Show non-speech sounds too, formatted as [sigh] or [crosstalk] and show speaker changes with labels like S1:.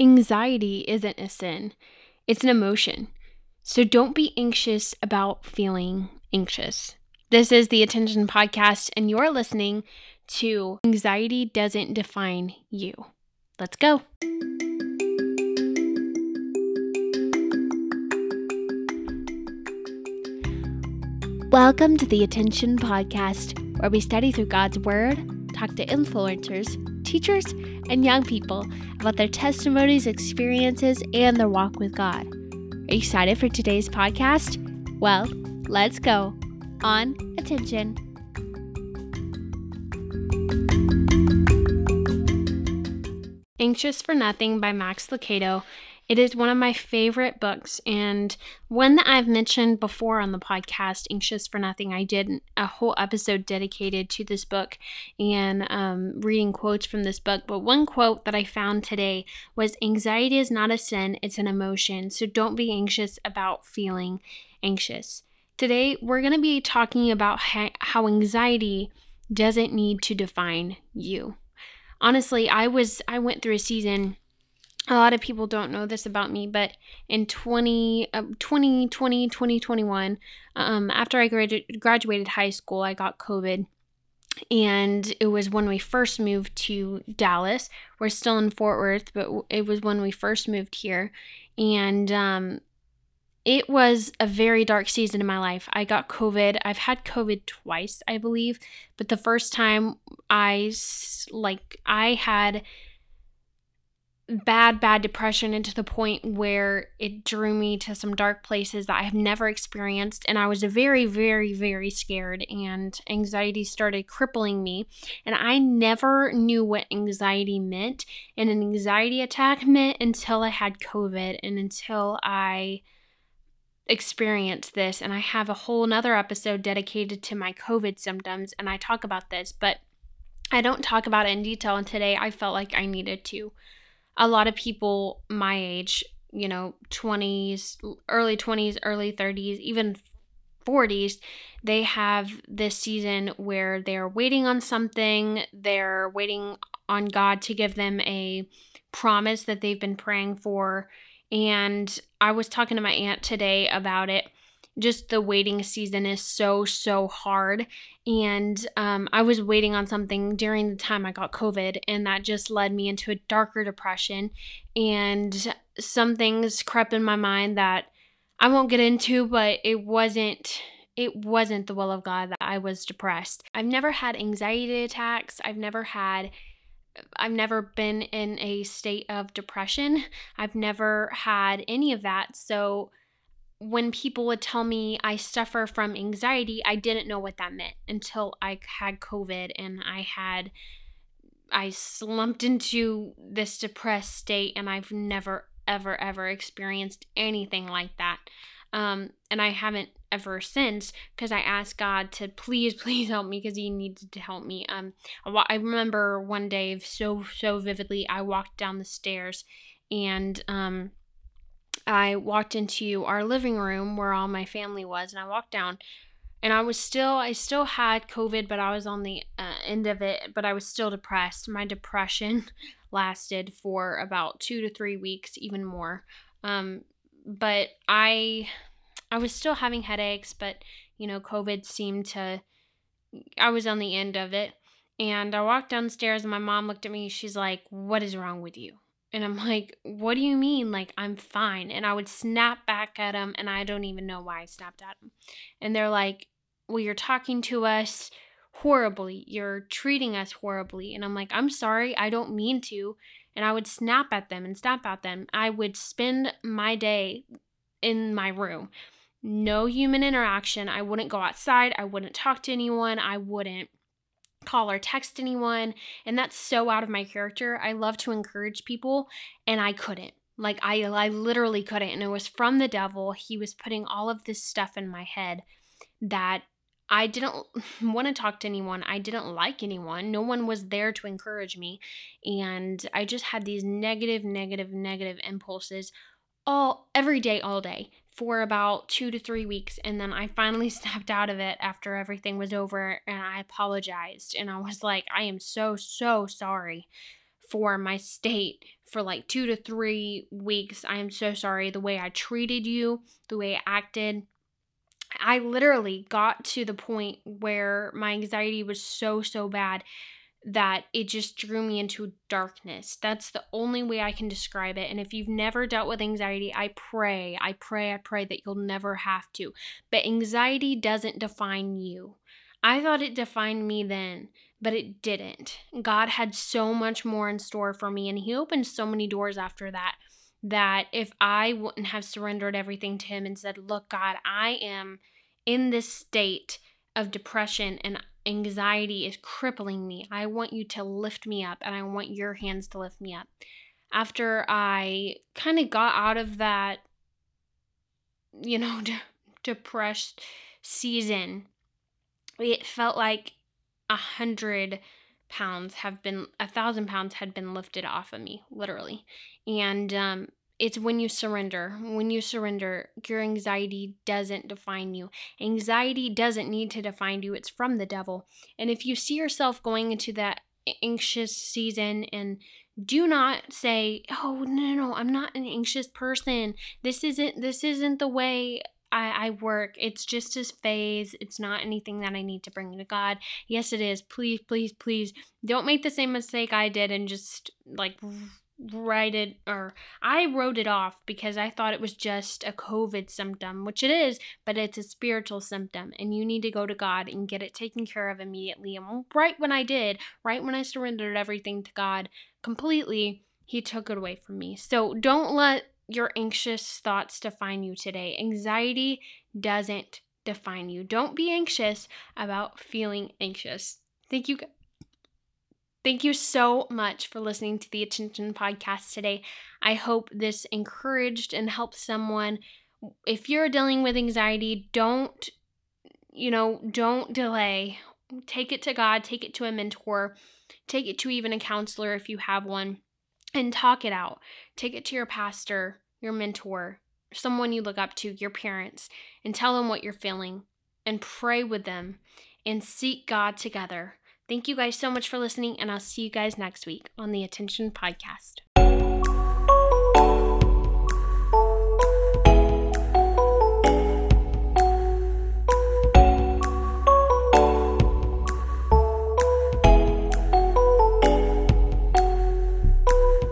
S1: Anxiety isn't a sin, it's an emotion. So don't be anxious about feeling anxious. This is the Attention Podcast, and you're listening to Anxiety Doesn't Define You. Let's go. Welcome to the Attention Podcast, where we study through God's Word, talk to influencers, teachers, and young people about their testimonies, experiences, and their walk with God. Are you excited for today's podcast? Well, let's go. On attention. Anxious for Nothing by Max Lucado it is one of my favorite books and one that I've mentioned before on the podcast, Anxious for Nothing. I did a whole episode dedicated to this book and um, reading quotes from this book. But one quote that I found today was Anxiety is not a sin, it's an emotion. So don't be anxious about feeling anxious. Today, we're going to be talking about how anxiety doesn't need to define you. Honestly, I was I went through a season a lot of people don't know this about me, but in 20, uh, 2020, 2021, um, after I gradu- graduated high school, I got COVID. And it was when we first moved to Dallas. We're still in Fort Worth, but it was when we first moved here. And um, it was a very dark season in my life. I got COVID. I've had COVID twice, I believe. But the first time I, like, I had bad, bad depression into the point where it drew me to some dark places that I have never experienced. And I was very, very, very scared, and anxiety started crippling me. And I never knew what anxiety meant and an anxiety attack meant until I had COVID and until I experienced this. And I have a whole nother episode dedicated to my COVID symptoms, and I talk about this, but I don't talk about it in detail. And today I felt like I needed to a lot of people my age, you know, 20s, early 20s, early 30s, even 40s, they have this season where they're waiting on something, they're waiting on God to give them a promise that they've been praying for. And I was talking to my aunt today about it just the waiting season is so so hard and um, i was waiting on something during the time i got covid and that just led me into a darker depression and some things crept in my mind that i won't get into but it wasn't it wasn't the will of god that i was depressed i've never had anxiety attacks i've never had I've never been in a state of depression. I've never had any of that. So when people would tell me I suffer from anxiety, I didn't know what that meant until I had COVID and I had I slumped into this depressed state and I've never ever ever experienced anything like that. Um, and I haven't ever since because I asked God to please, [laughs] please help me because He needed to help me. Um, I, I remember one day so so vividly. I walked down the stairs and um, I walked into our living room where all my family was, and I walked down, and I was still, I still had COVID, but I was on the uh, end of it, but I was still depressed. My depression [laughs] lasted for about two to three weeks, even more. Um, but I, I was still having headaches, but you know, COVID seemed to, I was on the end of it. And I walked downstairs, and my mom looked at me. She's like, What is wrong with you? And I'm like, what do you mean? Like, I'm fine. And I would snap back at them, and I don't even know why I snapped at them. And they're like, well, you're talking to us horribly. You're treating us horribly. And I'm like, I'm sorry. I don't mean to. And I would snap at them and snap at them. I would spend my day in my room. No human interaction. I wouldn't go outside. I wouldn't talk to anyone. I wouldn't call or text anyone. And that's so out of my character. I love to encourage people, and I couldn't. Like, I, I literally couldn't. And it was from the devil. He was putting all of this stuff in my head that I didn't [laughs] want to talk to anyone. I didn't like anyone. No one was there to encourage me. And I just had these negative, negative, negative impulses all every day, all day for about two to three weeks. And then I finally [laughs] snapped out of it after everything was over and I apologized. And I was like, I am so, so sorry for my state for like two to three weeks. I am so sorry. The way I treated you, the way I acted. I literally got to the point where my anxiety was so, so bad that it just drew me into darkness. That's the only way I can describe it. And if you've never dealt with anxiety, I pray, I pray, I pray that you'll never have to. But anxiety doesn't define you. I thought it defined me then, but it didn't. God had so much more in store for me, and He opened so many doors after that. That if I wouldn't have surrendered everything to Him and said, Look, God, I am in this state of depression and anxiety is crippling me. I want you to lift me up, and I want your hands to lift me up. After I kind of got out of that, you know, [laughs] de- depressed season, it felt like a hundred pounds have been a thousand pounds had been lifted off of me literally and um it's when you surrender when you surrender your anxiety doesn't define you anxiety doesn't need to define you it's from the devil and if you see yourself going into that anxious season and do not say oh no no i'm not an anxious person this isn't this isn't the way I, I work. It's just a phase. It's not anything that I need to bring to God. Yes, it is. Please, please, please don't make the same mistake I did and just like write it or I wrote it off because I thought it was just a COVID symptom, which it is, but it's a spiritual symptom and you need to go to God and get it taken care of immediately. And right when I did, right when I surrendered everything to God completely, He took it away from me. So don't let your anxious thoughts define you today. Anxiety doesn't define you. Don't be anxious about feeling anxious. Thank you. Thank you so much for listening to the Attention Podcast today. I hope this encouraged and helped someone. If you're dealing with anxiety, don't, you know, don't delay. Take it to God, take it to a mentor, take it to even a counselor if you have one and talk it out. Take it to your pastor, your mentor, someone you look up to, your parents, and tell them what you're feeling and pray with them and seek God together. Thank you guys so much for listening, and I'll see you guys next week on the Attention Podcast.